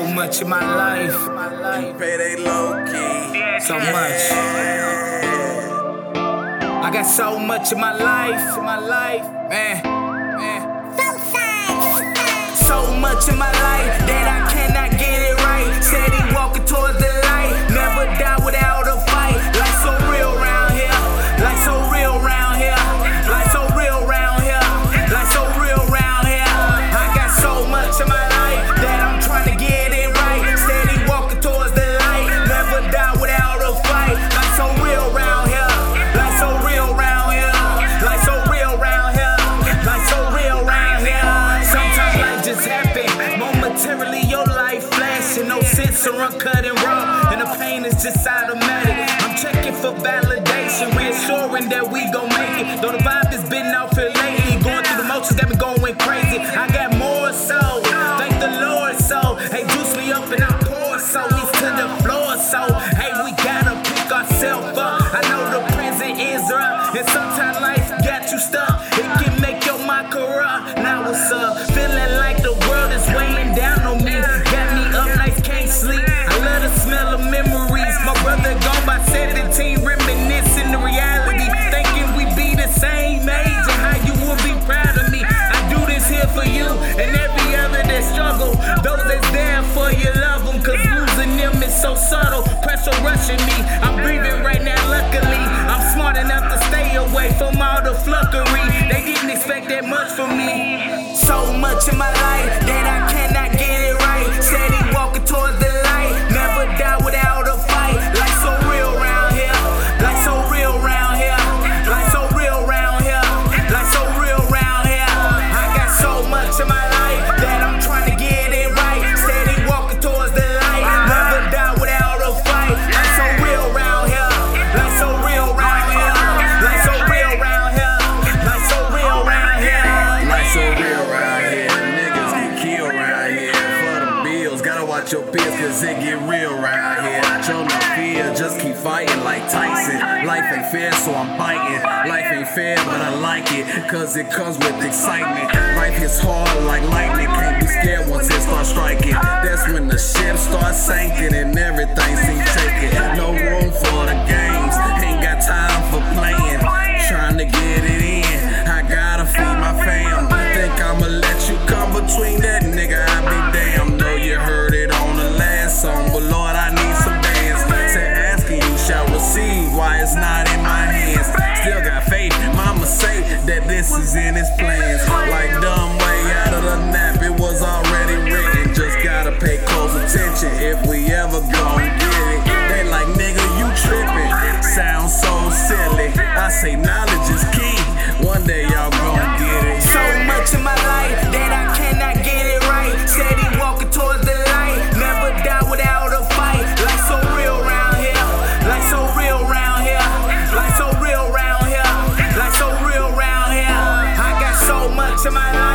So much in my life. Payday low key. So much. I got so much in my life, in my life, man. man. So much in my life. sense or uncut and raw, and the pain is just automatic. I'm checking for validation, reassuring that we gon' make it. Though the vibe has been out for late. so much in my life. your peers, cause it get real right here. I show no fear, just keep fighting like Tyson. Life ain't fair, so I'm biting. Life ain't fair, but I like it, cause it comes with excitement. Life is hard like lightning, can't be scared once it starts striking. if we ever gon' get it. They like, nigga, you trippin'. Sounds so silly. I say knowledge is key. One day y'all gon' get it. So much in my life that I cannot get it right. Steady walking towards the light. Never die without a fight. Life so real round here. Life so real round here. Life so real round here. Life so real round here. I got so much in my life.